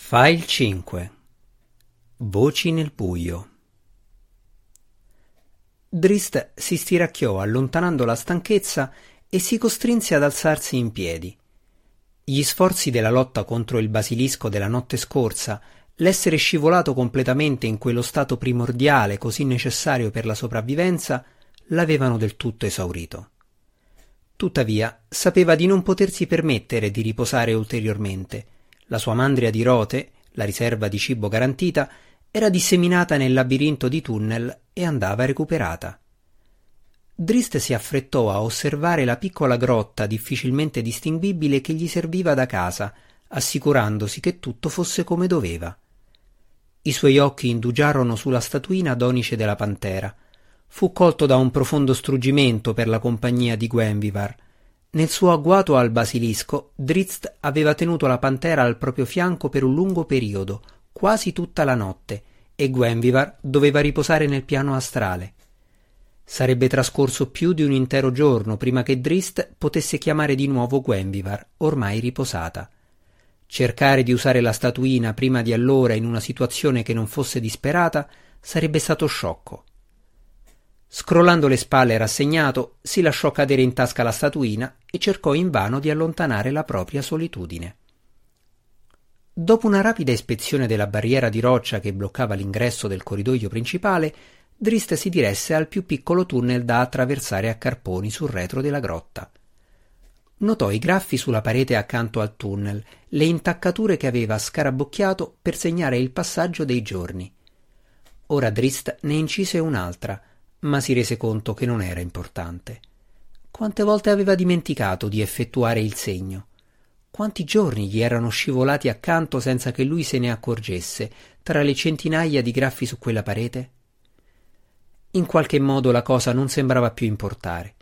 File 5 Voci nel buio Drist si stiracchiò allontanando la stanchezza e si costrinse ad alzarsi in piedi. Gli sforzi della lotta contro il basilisco della notte scorsa, l'essere scivolato completamente in quello stato primordiale così necessario per la sopravvivenza, l'avevano del tutto esaurito. Tuttavia, sapeva di non potersi permettere di riposare ulteriormente la sua mandria di rote, la riserva di cibo garantita, era disseminata nel labirinto di tunnel e andava recuperata. Drist si affrettò a osservare la piccola grotta difficilmente distinguibile che gli serviva da casa, assicurandosi che tutto fosse come doveva. I suoi occhi indugiarono sulla statuina donice della pantera. Fu colto da un profondo struggimento per la compagnia di Gwenvivar, nel suo agguato al basilisco, Drizzt aveva tenuto la pantera al proprio fianco per un lungo periodo, quasi tutta la notte, e Gwenvivar doveva riposare nel piano astrale. Sarebbe trascorso più di un intero giorno prima che Drist potesse chiamare di nuovo Gwenvivar, ormai riposata. Cercare di usare la statuina prima di allora in una situazione che non fosse disperata sarebbe stato sciocco. Scrollando le spalle rassegnato, si lasciò cadere in tasca la statuina e cercò invano di allontanare la propria solitudine. Dopo una rapida ispezione della barriera di roccia che bloccava l'ingresso del corridoio principale, Drist si diresse al più piccolo tunnel da attraversare a carponi sul retro della grotta. Notò i graffi sulla parete accanto al tunnel, le intaccature che aveva scarabocchiato per segnare il passaggio dei giorni. Ora Drist ne incise un'altra, ma si rese conto che non era importante. Quante volte aveva dimenticato di effettuare il segno? Quanti giorni gli erano scivolati accanto senza che lui se ne accorgesse, tra le centinaia di graffi su quella parete? In qualche modo la cosa non sembrava più importare.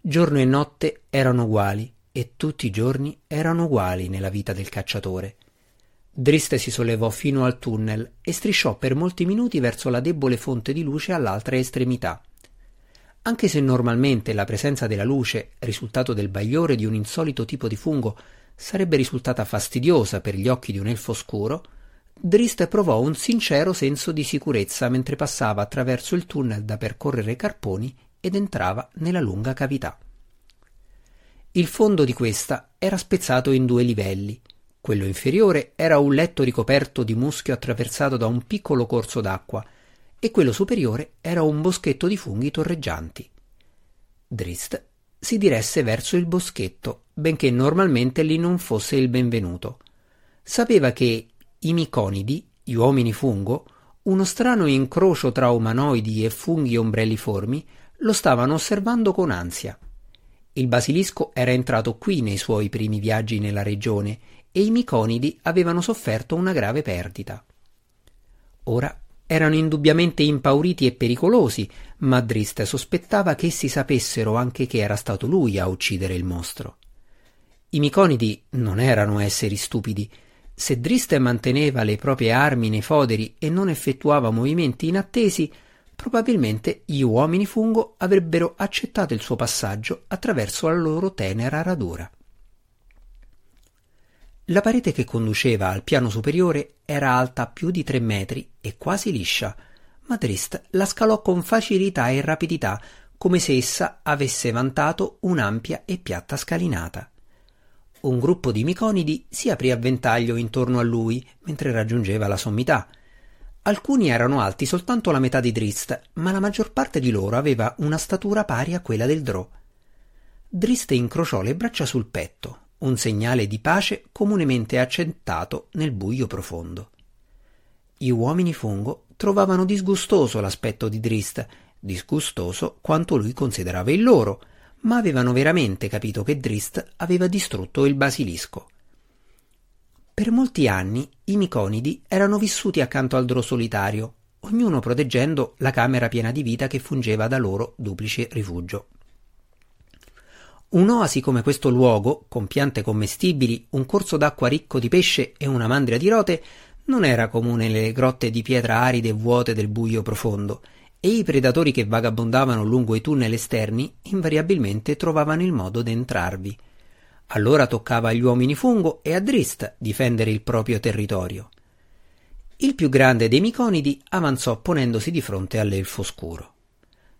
Giorno e notte erano uguali e tutti i giorni erano uguali nella vita del cacciatore. Drist si sollevò fino al tunnel e strisciò per molti minuti verso la debole fonte di luce all'altra estremità. Anche se normalmente la presenza della luce, risultato del bagliore di un insolito tipo di fungo, sarebbe risultata fastidiosa per gli occhi di un elfo scuro, Drist provò un sincero senso di sicurezza mentre passava attraverso il tunnel da percorrere carponi ed entrava nella lunga cavità. Il fondo di questa era spezzato in due livelli, quello inferiore era un letto ricoperto di muschio attraversato da un piccolo corso d'acqua e quello superiore era un boschetto di funghi torreggianti. Drist si diresse verso il boschetto, benché normalmente lì non fosse il benvenuto. Sapeva che i miconidi, gli uomini fungo, uno strano incrocio tra umanoidi e funghi ombrelliformi, lo stavano osservando con ansia. Il basilisco era entrato qui nei suoi primi viaggi nella regione e i miconidi avevano sofferto una grave perdita. Ora erano indubbiamente impauriti e pericolosi, ma Drist sospettava che essi sapessero anche che era stato lui a uccidere il mostro. I miconidi non erano esseri stupidi. Se Drist manteneva le proprie armi nei foderi e non effettuava movimenti inattesi, probabilmente gli uomini fungo avrebbero accettato il suo passaggio attraverso la loro tenera radura. La parete che conduceva al piano superiore era alta più di tre metri e quasi liscia, ma Drist la scalò con facilità e rapidità, come se essa avesse vantato un'ampia e piatta scalinata. Un gruppo di miconidi si aprì a ventaglio intorno a lui mentre raggiungeva la sommità. Alcuni erano alti soltanto la metà di Drist, ma la maggior parte di loro aveva una statura pari a quella del Drò. Drist incrociò le braccia sul petto, un segnale di pace comunemente accettato nel buio profondo. Gli uomini fungo trovavano disgustoso l'aspetto di Drist, disgustoso quanto lui considerava il loro, ma avevano veramente capito che Drist aveva distrutto il basilisco. Per molti anni i miconidi erano vissuti accanto al drò solitario, ognuno proteggendo la camera piena di vita che fungeva da loro duplice rifugio. Un'oasi come questo luogo, con piante commestibili, un corso d'acqua ricco di pesce e una mandria di rote, non era comune nelle grotte di pietra aride e vuote del buio profondo, e i predatori che vagabondavano lungo i tunnel esterni invariabilmente trovavano il modo d'entrarvi. Allora toccava agli uomini fungo e a Drist difendere il proprio territorio. Il più grande dei miconidi avanzò ponendosi di fronte all'elfo scuro.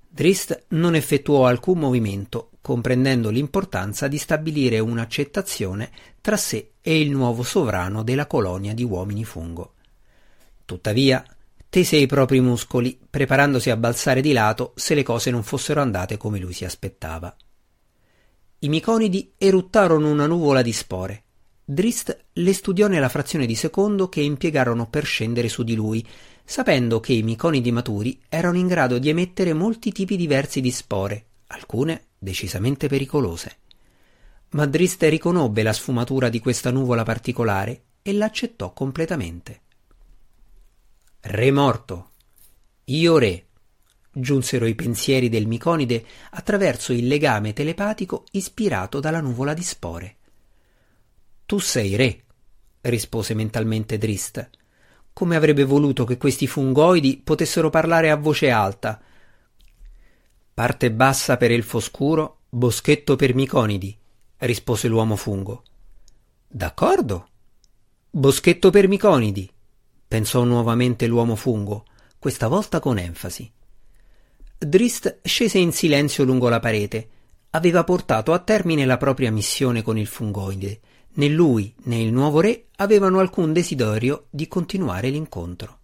Drist non effettuò alcun movimento, comprendendo l'importanza di stabilire un'accettazione tra sé e il nuovo sovrano della colonia di uomini fungo. Tuttavia, tese i propri muscoli, preparandosi a balzare di lato se le cose non fossero andate come lui si aspettava. I miconidi eruttarono una nuvola di spore. Drist le studiò nella frazione di secondo che impiegarono per scendere su di lui, sapendo che i miconidi maturi erano in grado di emettere molti tipi diversi di spore, alcune decisamente pericolose. Ma Drist riconobbe la sfumatura di questa nuvola particolare e l'accettò completamente. Re morto. Io re. Giunsero i pensieri del Miconide attraverso il legame telepatico ispirato dalla nuvola di spore. Tu sei re, rispose mentalmente Drist. Come avrebbe voluto che questi fungoidi potessero parlare a voce alta. Parte bassa per elfo scuro, boschetto per miconidi, rispose l'uomo fungo. D'accordo. Boschetto per miconidi, pensò nuovamente l'uomo fungo, questa volta con enfasi. Drist scese in silenzio lungo la parete. Aveva portato a termine la propria missione con il fungoide. Né lui né il nuovo re avevano alcun desiderio di continuare l'incontro.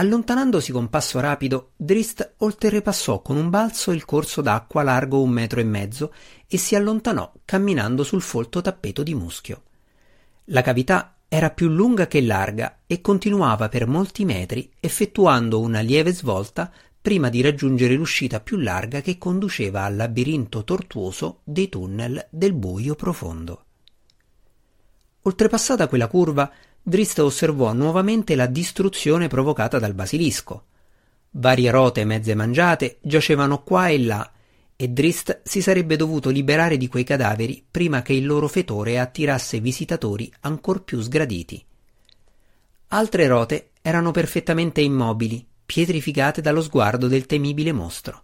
Allontanandosi con passo rapido, Drist oltrepassò con un balzo il corso d'acqua largo un metro e mezzo e si allontanò camminando sul folto tappeto di muschio. La cavità era più lunga che larga e continuava per molti metri effettuando una lieve svolta prima di raggiungere l'uscita più larga che conduceva al labirinto tortuoso dei tunnel del buio profondo. Oltrepassata quella curva, Drist osservò nuovamente la distruzione provocata dal basilisco. Varie rote mezze mangiate giacevano qua e là e Drist si sarebbe dovuto liberare di quei cadaveri prima che il loro fetore attirasse visitatori ancor più sgraditi. Altre rote erano perfettamente immobili, pietrificate dallo sguardo del temibile mostro.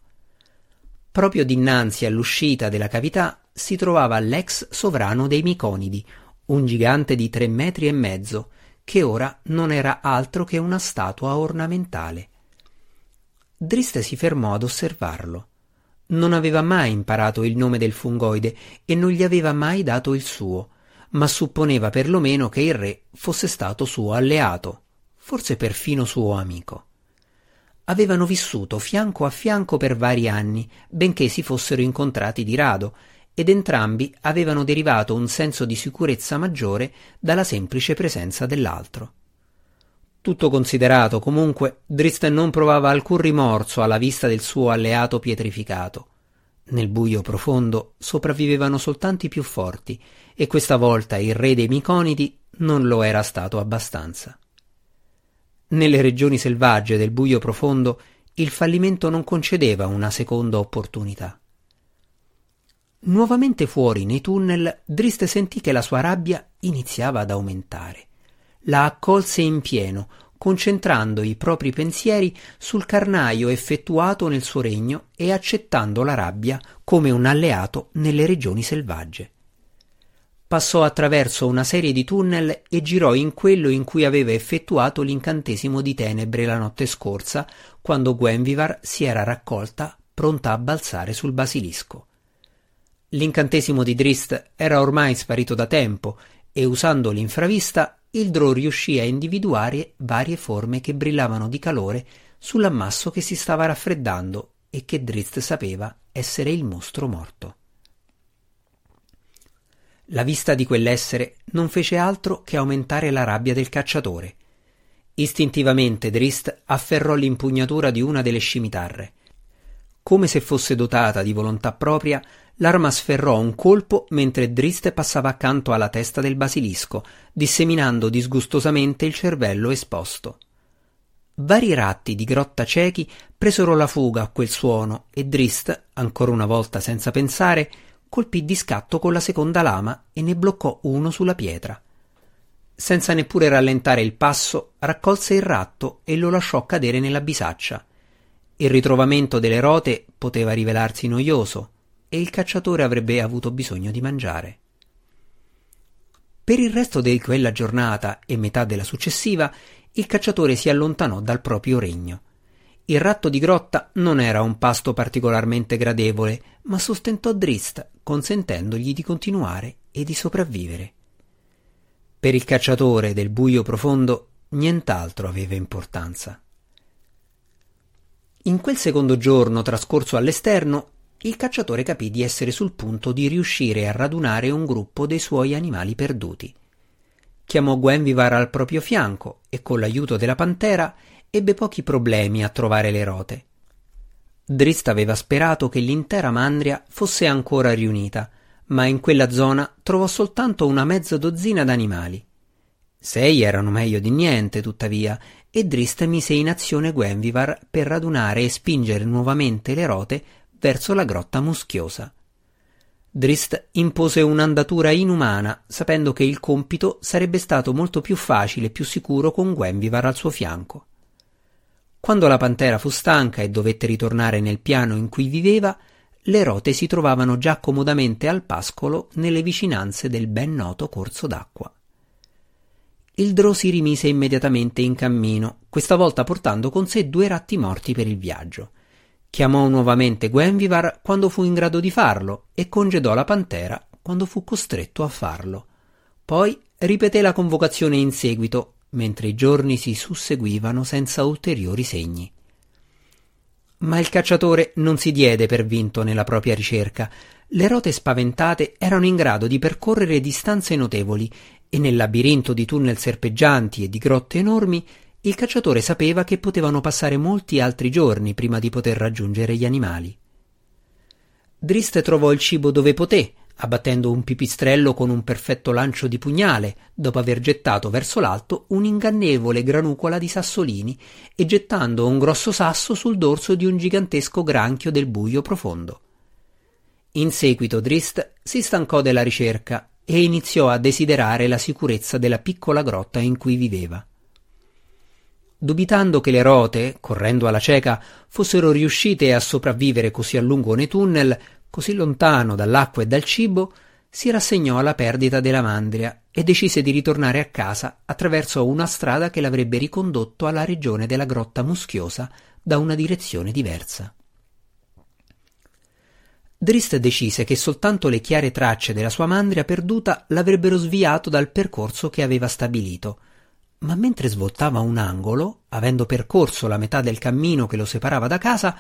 Proprio dinanzi all'uscita della cavità si trovava l'ex sovrano dei Miconidi, un gigante di tre metri e mezzo, che ora non era altro che una statua ornamentale. Drist si fermò ad osservarlo. Non aveva mai imparato il nome del fungoide e non gli aveva mai dato il suo, ma supponeva perlomeno che il re fosse stato suo alleato, forse perfino suo amico. Avevano vissuto fianco a fianco per vari anni, benché si fossero incontrati di rado, ed entrambi avevano derivato un senso di sicurezza maggiore dalla semplice presenza dell'altro. Tutto considerato, comunque, Drist non provava alcun rimorso alla vista del suo alleato pietrificato. Nel buio profondo sopravvivevano soltanto i più forti, e questa volta il re dei Miconidi non lo era stato abbastanza. Nelle regioni selvagge del buio profondo il fallimento non concedeva una seconda opportunità. Nuovamente fuori nei tunnel, Drist sentì che la sua rabbia iniziava ad aumentare la accolse in pieno, concentrando i propri pensieri sul carnaio effettuato nel suo regno e accettando la rabbia come un alleato nelle regioni selvagge. Passò attraverso una serie di tunnel e girò in quello in cui aveva effettuato l'incantesimo di tenebre la notte scorsa, quando Gwenvivar si era raccolta pronta a balzare sul basilisco. L'incantesimo di Drist era ormai sparito da tempo e usando l'infravista il Drò riuscì a individuare varie forme che brillavano di calore sull'ammasso che si stava raffreddando e che Drizzt sapeva essere il mostro morto. La vista di quell'essere non fece altro che aumentare la rabbia del cacciatore. Istintivamente Drist afferrò l'impugnatura di una delle scimitarre. Come se fosse dotata di volontà propria, l'arma sferrò un colpo mentre Drist passava accanto alla testa del basilisco, disseminando disgustosamente il cervello esposto. Vari ratti di grotta ciechi presero la fuga a quel suono e Drist, ancora una volta senza pensare, colpì di scatto con la seconda lama e ne bloccò uno sulla pietra. Senza neppure rallentare il passo, raccolse il ratto e lo lasciò cadere nella bisaccia. Il ritrovamento delle rote poteva rivelarsi noioso, e il cacciatore avrebbe avuto bisogno di mangiare. Per il resto di quella giornata e metà della successiva, il cacciatore si allontanò dal proprio regno. Il ratto di grotta non era un pasto particolarmente gradevole, ma sostentò Drist, consentendogli di continuare e di sopravvivere. Per il cacciatore del buio profondo nient'altro aveva importanza. In quel secondo giorno trascorso all'esterno, il cacciatore capì di essere sul punto di riuscire a radunare un gruppo dei suoi animali perduti. Chiamò Gwenvivar al proprio fianco e con l'aiuto della pantera ebbe pochi problemi a trovare le rote. Drist aveva sperato che l'intera mandria fosse ancora riunita, ma in quella zona trovò soltanto una mezza dozzina d'animali. Sei erano meglio di niente, tuttavia, e Drist mise in azione Gwenvivar per radunare e spingere nuovamente le rote verso la grotta muschiosa. Drist impose un'andatura inumana, sapendo che il compito sarebbe stato molto più facile e più sicuro con Gwenvivar al suo fianco. Quando la pantera fu stanca e dovette ritornare nel piano in cui viveva, le rote si trovavano già comodamente al pascolo nelle vicinanze del ben noto corso d'acqua. Il drò si rimise immediatamente in cammino, questa volta portando con sé due ratti morti per il viaggio. Chiamò nuovamente Gwenvivar quando fu in grado di farlo e congedò la pantera quando fu costretto a farlo. Poi ripeté la convocazione in seguito mentre i giorni si susseguivano senza ulteriori segni. Ma il cacciatore non si diede per vinto nella propria ricerca. Le rote spaventate erano in grado di percorrere distanze notevoli e nel labirinto di tunnel serpeggianti e di grotte enormi il cacciatore sapeva che potevano passare molti altri giorni prima di poter raggiungere gli animali. Drist trovò il cibo dove poté, abbattendo un pipistrello con un perfetto lancio di pugnale, dopo aver gettato verso l'alto un'ingannevole granucola di sassolini e gettando un grosso sasso sul dorso di un gigantesco granchio del buio profondo. In seguito Drist si stancò della ricerca e iniziò a desiderare la sicurezza della piccola grotta in cui viveva. Dubitando che le rote, correndo alla cieca, fossero riuscite a sopravvivere così a lungo nei tunnel, così lontano dall'acqua e dal cibo, si rassegnò alla perdita della mandria e decise di ritornare a casa attraverso una strada che l'avrebbe ricondotto alla regione della grotta muschiosa da una direzione diversa. Drist decise che soltanto le chiare tracce della sua mandria perduta l'avrebbero sviato dal percorso che aveva stabilito, ma mentre svoltava un angolo, avendo percorso la metà del cammino che lo separava da casa,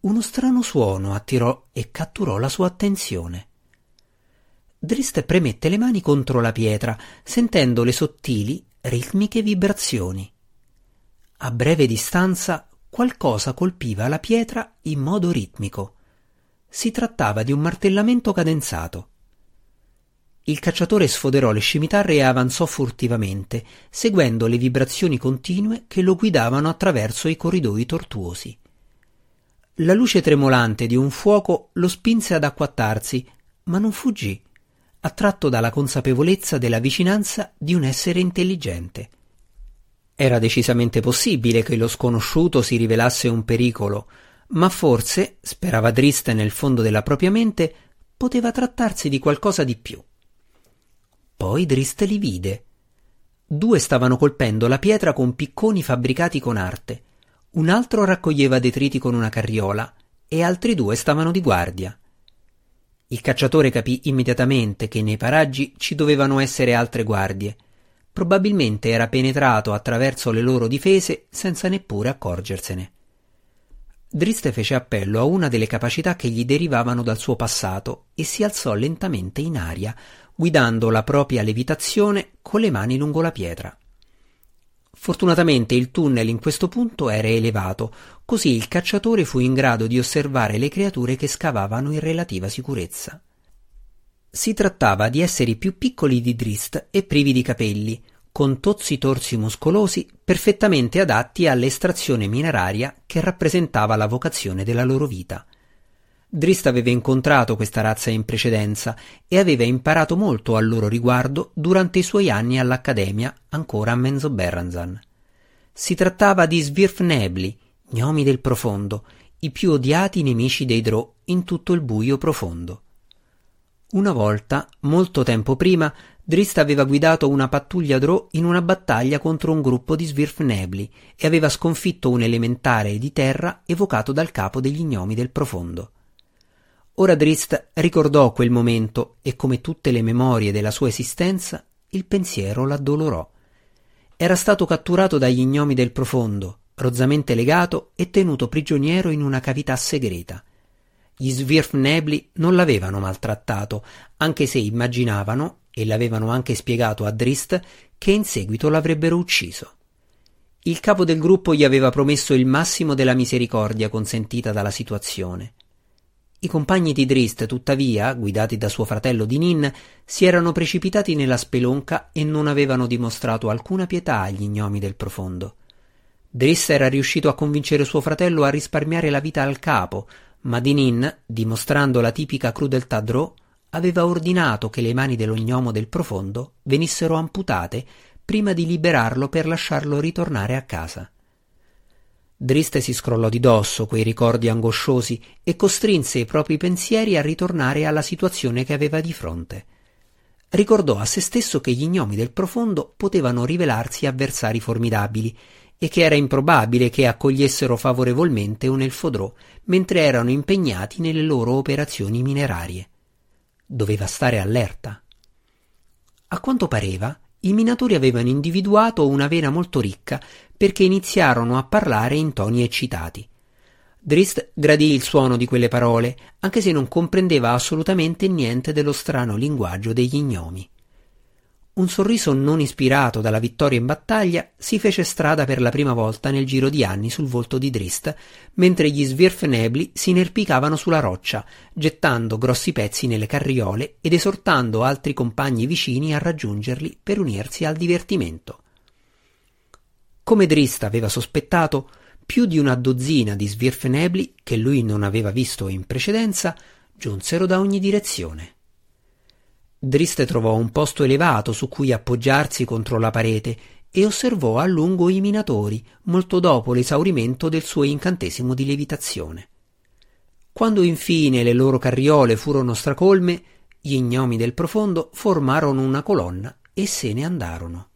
uno strano suono attirò e catturò la sua attenzione. Drist premette le mani contro la pietra, sentendo le sottili, ritmiche vibrazioni. A breve distanza qualcosa colpiva la pietra in modo ritmico. Si trattava di un martellamento cadenzato. Il cacciatore sfoderò le scimitarre e avanzò furtivamente, seguendo le vibrazioni continue che lo guidavano attraverso i corridoi tortuosi. La luce tremolante di un fuoco lo spinse ad acquattarsi, ma non fuggì, attratto dalla consapevolezza della vicinanza di un essere intelligente. Era decisamente possibile che lo sconosciuto si rivelasse un pericolo, ma forse, sperava Drist nel fondo della propria mente, poteva trattarsi di qualcosa di più. Poi Drist li vide. Due stavano colpendo la pietra con picconi fabbricati con arte un altro raccoglieva detriti con una carriola e altri due stavano di guardia. Il cacciatore capì immediatamente che nei paraggi ci dovevano essere altre guardie. Probabilmente era penetrato attraverso le loro difese senza neppure accorgersene. Driste fece appello a una delle capacità che gli derivavano dal suo passato e si alzò lentamente in aria, guidando la propria levitazione con le mani lungo la pietra. Fortunatamente il tunnel in questo punto era elevato, così il cacciatore fu in grado di osservare le creature che scavavano in relativa sicurezza. Si trattava di esseri più piccoli di Drist e privi di capelli, con tozzi torsi muscolosi perfettamente adatti all'estrazione mineraria che rappresentava la vocazione della loro vita. Drist aveva incontrato questa razza in precedenza e aveva imparato molto al loro riguardo durante i suoi anni all'Accademia ancora a Menzoberranzan. Si trattava di Svirfnebli, gnomi del profondo, i più odiati nemici dei Drò in tutto il buio profondo. Una volta, molto tempo prima, Drist aveva guidato una pattuglia Drò in una battaglia contro un gruppo di Svirfnebli e aveva sconfitto un elementare di terra evocato dal capo degli gnomi del profondo. Ora Drist ricordò quel momento e come tutte le memorie della sua esistenza, il pensiero l'addolorò. Era stato catturato dagli gnomi del profondo, rozzamente legato e tenuto prigioniero in una cavità segreta. Gli Svirfnebli non l'avevano maltrattato, anche se immaginavano, e l'avevano anche spiegato a Drist, che in seguito l'avrebbero ucciso. Il capo del gruppo gli aveva promesso il massimo della misericordia consentita dalla situazione. I compagni di Drist, tuttavia, guidati da suo fratello Dinin, si erano precipitati nella spelonca e non avevano dimostrato alcuna pietà agli gnomi del profondo. Drist era riuscito a convincere suo fratello a risparmiare la vita al capo, ma Dinin, dimostrando la tipica crudeltà Drò, aveva ordinato che le mani dello gnomo del profondo venissero amputate prima di liberarlo per lasciarlo ritornare a casa. Driste si scrollò di dosso quei ricordi angosciosi e costrinse i propri pensieri a ritornare alla situazione che aveva di fronte. Ricordò a se stesso che gli gnomi del profondo potevano rivelarsi avversari formidabili e che era improbabile che accogliessero favorevolmente un elfodrò mentre erano impegnati nelle loro operazioni minerarie. Doveva stare allerta. A quanto pareva, i minatori avevano individuato una vena molto ricca perché iniziarono a parlare in toni eccitati. Drist gradì il suono di quelle parole, anche se non comprendeva assolutamente niente dello strano linguaggio degli gnomi. Un sorriso non ispirato dalla vittoria in battaglia si fece strada per la prima volta nel giro di anni sul volto di Drist, mentre gli svirfenebli si inerpicavano sulla roccia, gettando grossi pezzi nelle carriole ed esortando altri compagni vicini a raggiungerli per unirsi al divertimento. Come Drist aveva sospettato, più di una dozzina di svirfenebli, che lui non aveva visto in precedenza, giunsero da ogni direzione. Driste trovò un posto elevato su cui appoggiarsi contro la parete e osservò a lungo i minatori, molto dopo l'esaurimento del suo incantesimo di levitazione. Quando infine le loro carriole furono stracolme, gli gnomi del profondo formarono una colonna e se ne andarono.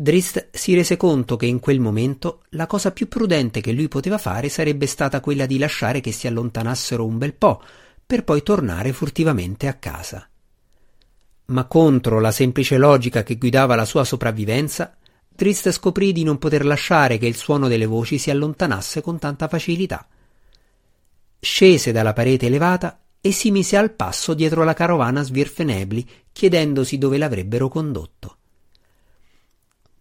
Drist si rese conto che in quel momento la cosa più prudente che lui poteva fare sarebbe stata quella di lasciare che si allontanassero un bel po', per poi tornare furtivamente a casa ma contro la semplice logica che guidava la sua sopravvivenza, Trist scoprì di non poter lasciare che il suono delle voci si allontanasse con tanta facilità. Scese dalla parete elevata e si mise al passo dietro la carovana svirfenebli, chiedendosi dove l'avrebbero condotto.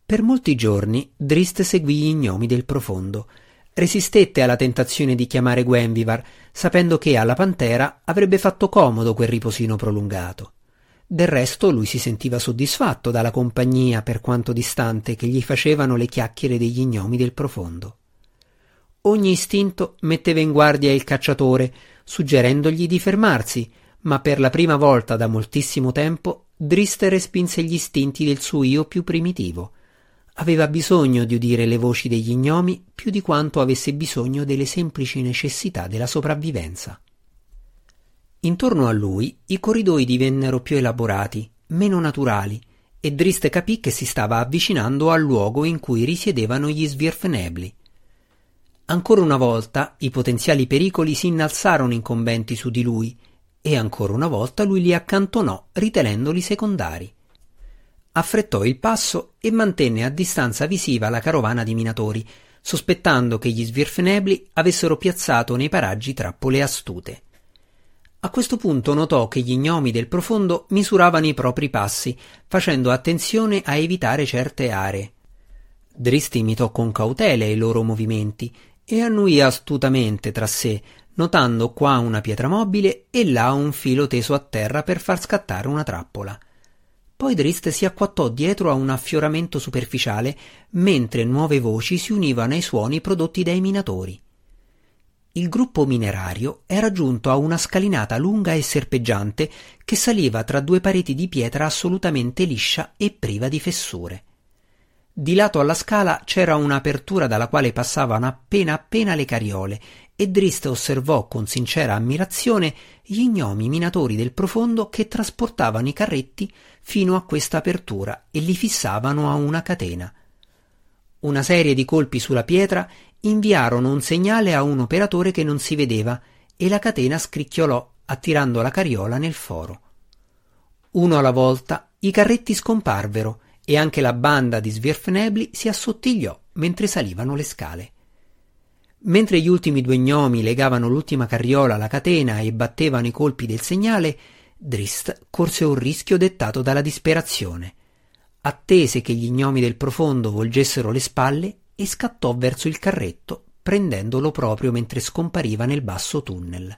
Per molti giorni Drist seguì gli gnomi del profondo. Resistette alla tentazione di chiamare Gwenvivar, sapendo che alla pantera avrebbe fatto comodo quel riposino prolungato. Del resto lui si sentiva soddisfatto dalla compagnia, per quanto distante, che gli facevano le chiacchiere degli gnomi del profondo. Ogni istinto metteva in guardia il cacciatore, suggerendogli di fermarsi, ma per la prima volta da moltissimo tempo Drist respinse gli istinti del suo io più primitivo. Aveva bisogno di udire le voci degli gnomi più di quanto avesse bisogno delle semplici necessità della sopravvivenza. Intorno a lui i corridoi divennero più elaborati, meno naturali, e Drist capì che si stava avvicinando al luogo in cui risiedevano gli Svirfnebli. Ancora una volta i potenziali pericoli si innalzarono incombenti su di lui, e ancora una volta lui li accantonò ritenendoli secondari. Affrettò il passo e mantenne a distanza visiva la carovana di minatori, sospettando che gli Svirfnebli avessero piazzato nei paraggi trappole astute. A questo punto notò che gli gnomi del profondo misuravano i propri passi, facendo attenzione a evitare certe aree. Drist imitò con cautela i loro movimenti e annuì astutamente tra sé, notando qua una pietra mobile e là un filo teso a terra per far scattare una trappola. Poi Drist si acquattò dietro a un affioramento superficiale, mentre nuove voci si univano ai suoni prodotti dai minatori il gruppo minerario era giunto a una scalinata lunga e serpeggiante che saliva tra due pareti di pietra assolutamente liscia e priva di fessure. Di lato alla scala c'era un'apertura dalla quale passavano appena appena le cariole e Drist osservò con sincera ammirazione gli gnomi minatori del profondo che trasportavano i carretti fino a questa apertura e li fissavano a una catena. Una serie di colpi sulla pietra inviarono un segnale a un operatore che non si vedeva e la catena scricchiolò attirando la carriola nel foro. Uno alla volta i carretti scomparvero e anche la banda di Svirfnebli si assottigliò mentre salivano le scale. Mentre gli ultimi due gnomi legavano l'ultima carriola alla catena e battevano i colpi del segnale, Drist corse un rischio dettato dalla disperazione. Attese che gli gnomi del profondo volgessero le spalle e scattò verso il carretto, prendendolo proprio mentre scompariva nel basso tunnel.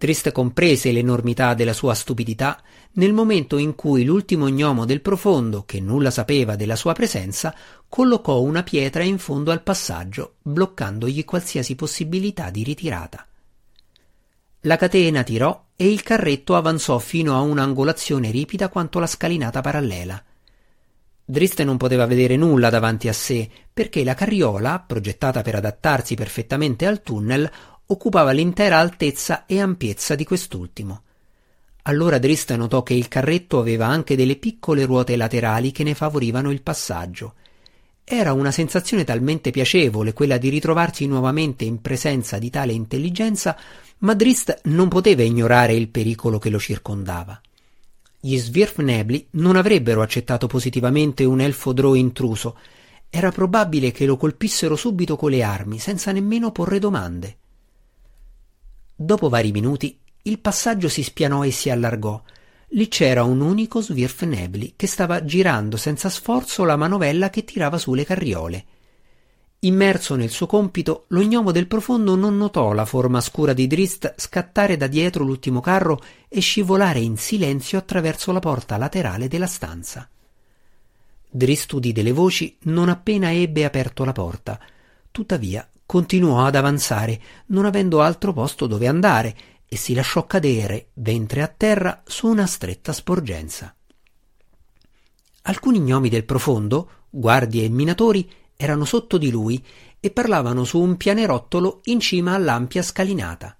Drist comprese l'enormità della sua stupidità nel momento in cui l'ultimo gnomo del profondo, che nulla sapeva della sua presenza, collocò una pietra in fondo al passaggio, bloccandogli qualsiasi possibilità di ritirata. La catena tirò e il carretto avanzò fino a un'angolazione ripida quanto la scalinata parallela. Drist non poteva vedere nulla davanti a sé, perché la carriola, progettata per adattarsi perfettamente al tunnel, occupava l'intera altezza e ampiezza di quest'ultimo. Allora Drist notò che il carretto aveva anche delle piccole ruote laterali che ne favorivano il passaggio. Era una sensazione talmente piacevole quella di ritrovarsi nuovamente in presenza di tale intelligenza, ma Drist non poteva ignorare il pericolo che lo circondava. Gli Svirfnebli non avrebbero accettato positivamente un elfo drow intruso. Era probabile che lo colpissero subito con le armi, senza nemmeno porre domande. Dopo vari minuti il passaggio si spianò e si allargò. Lì c'era un unico Svirfnebli che stava girando senza sforzo la manovella che tirava su le carriole. Immerso nel suo compito, lo gnomo del profondo non notò la forma scura di Drist scattare da dietro l'ultimo carro e scivolare in silenzio attraverso la porta laterale della stanza. Drist udì delle voci non appena ebbe aperto la porta. Tuttavia continuò ad avanzare, non avendo altro posto dove andare, e si lasciò cadere, ventre a terra, su una stretta sporgenza. Alcuni gnomi del profondo, guardie e minatori, erano sotto di lui e parlavano su un pianerottolo in cima all'ampia scalinata.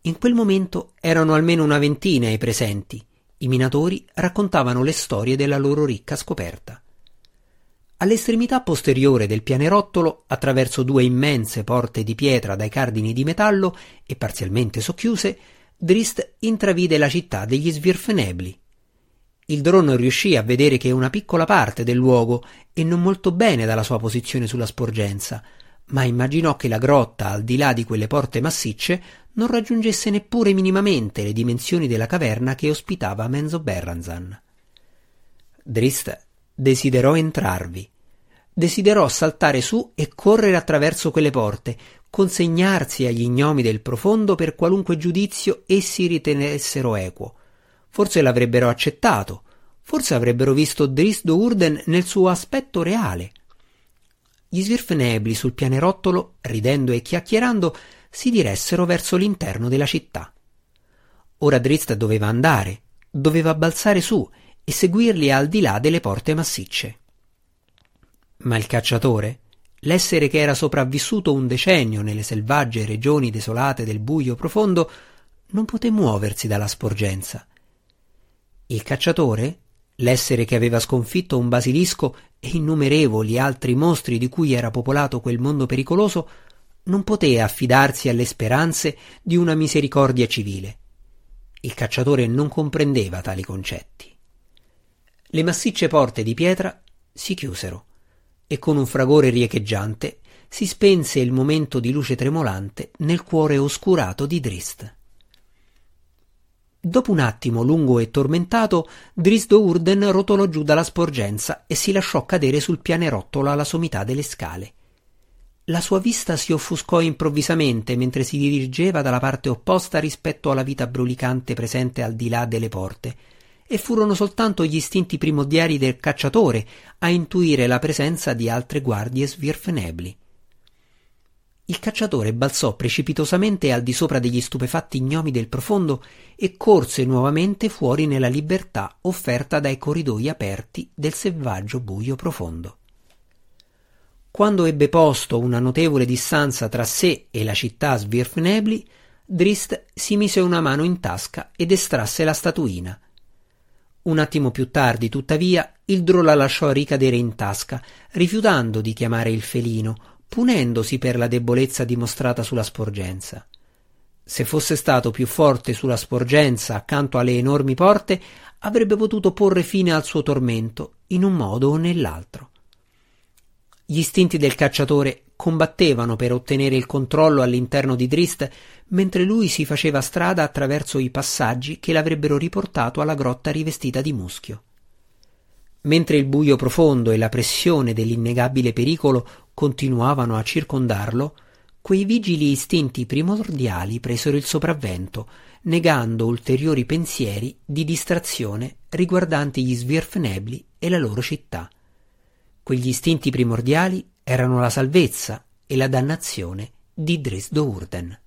In quel momento erano almeno una ventina i presenti. I minatori raccontavano le storie della loro ricca scoperta. All'estremità posteriore del pianerottolo, attraverso due immense porte di pietra dai cardini di metallo e parzialmente socchiuse, Drist intravide la città degli Svirfenebli. Il drone riuscì a vedere che una piccola parte del luogo e non molto bene dalla sua posizione sulla sporgenza, ma immaginò che la grotta, al di là di quelle porte massicce, non raggiungesse neppure minimamente le dimensioni della caverna che ospitava Menzo Berranzan. Drist desiderò entrarvi, desiderò saltare su e correre attraverso quelle porte, consegnarsi agli gnomi del profondo per qualunque giudizio essi ritenessero equo. Forse l'avrebbero accettato, forse avrebbero visto Drisdo Urden nel suo aspetto reale. Gli svirfnebli sul pianerottolo, ridendo e chiacchierando, si diressero verso l'interno della città. Ora Drist doveva andare, doveva balzare su e seguirli al di là delle porte massicce. Ma il cacciatore, l'essere che era sopravvissuto un decennio nelle selvagge regioni desolate del buio profondo, non poté muoversi dalla sporgenza. Il cacciatore, l'essere che aveva sconfitto un basilisco e innumerevoli altri mostri di cui era popolato quel mondo pericoloso, non poté affidarsi alle speranze di una misericordia civile. Il cacciatore non comprendeva tali concetti. Le massicce porte di pietra si chiusero e con un fragore riecheggiante si spense il momento di luce tremolante nel cuore oscurato di Drist. Dopo un attimo lungo e tormentato, Drisdo Urden rotolò giù dalla sporgenza e si lasciò cadere sul pianerottolo alla sommità delle scale. La sua vista si offuscò improvvisamente mentre si dirigeva dalla parte opposta rispetto alla vita brulicante presente al di là delle porte, e furono soltanto gli istinti primordiali del cacciatore a intuire la presenza di altre guardie svirfenebli. Il cacciatore balzò precipitosamente al di sopra degli stupefatti gnomi del profondo e corse nuovamente fuori nella libertà offerta dai corridoi aperti del selvaggio buio profondo. quando ebbe posto una notevole distanza tra sé e la città Svirfnebli, Drist si mise una mano in tasca ed estrasse la statuina. Un attimo più tardi, tuttavia, il Drò la lasciò ricadere in tasca, rifiutando di chiamare il felino, punendosi per la debolezza dimostrata sulla sporgenza. Se fosse stato più forte sulla sporgenza accanto alle enormi porte, avrebbe potuto porre fine al suo tormento in un modo o nell'altro. Gli istinti del cacciatore combattevano per ottenere il controllo all'interno di Drist, mentre lui si faceva strada attraverso i passaggi che l'avrebbero riportato alla grotta rivestita di muschio. Mentre il buio profondo e la pressione dell'innegabile pericolo continuavano a circondarlo, quei vigili istinti primordiali presero il sopravvento, negando ulteriori pensieri di distrazione riguardanti gli Svirfnebli e la loro città. Quegli istinti primordiali erano la salvezza e la dannazione di Dresdo Urden.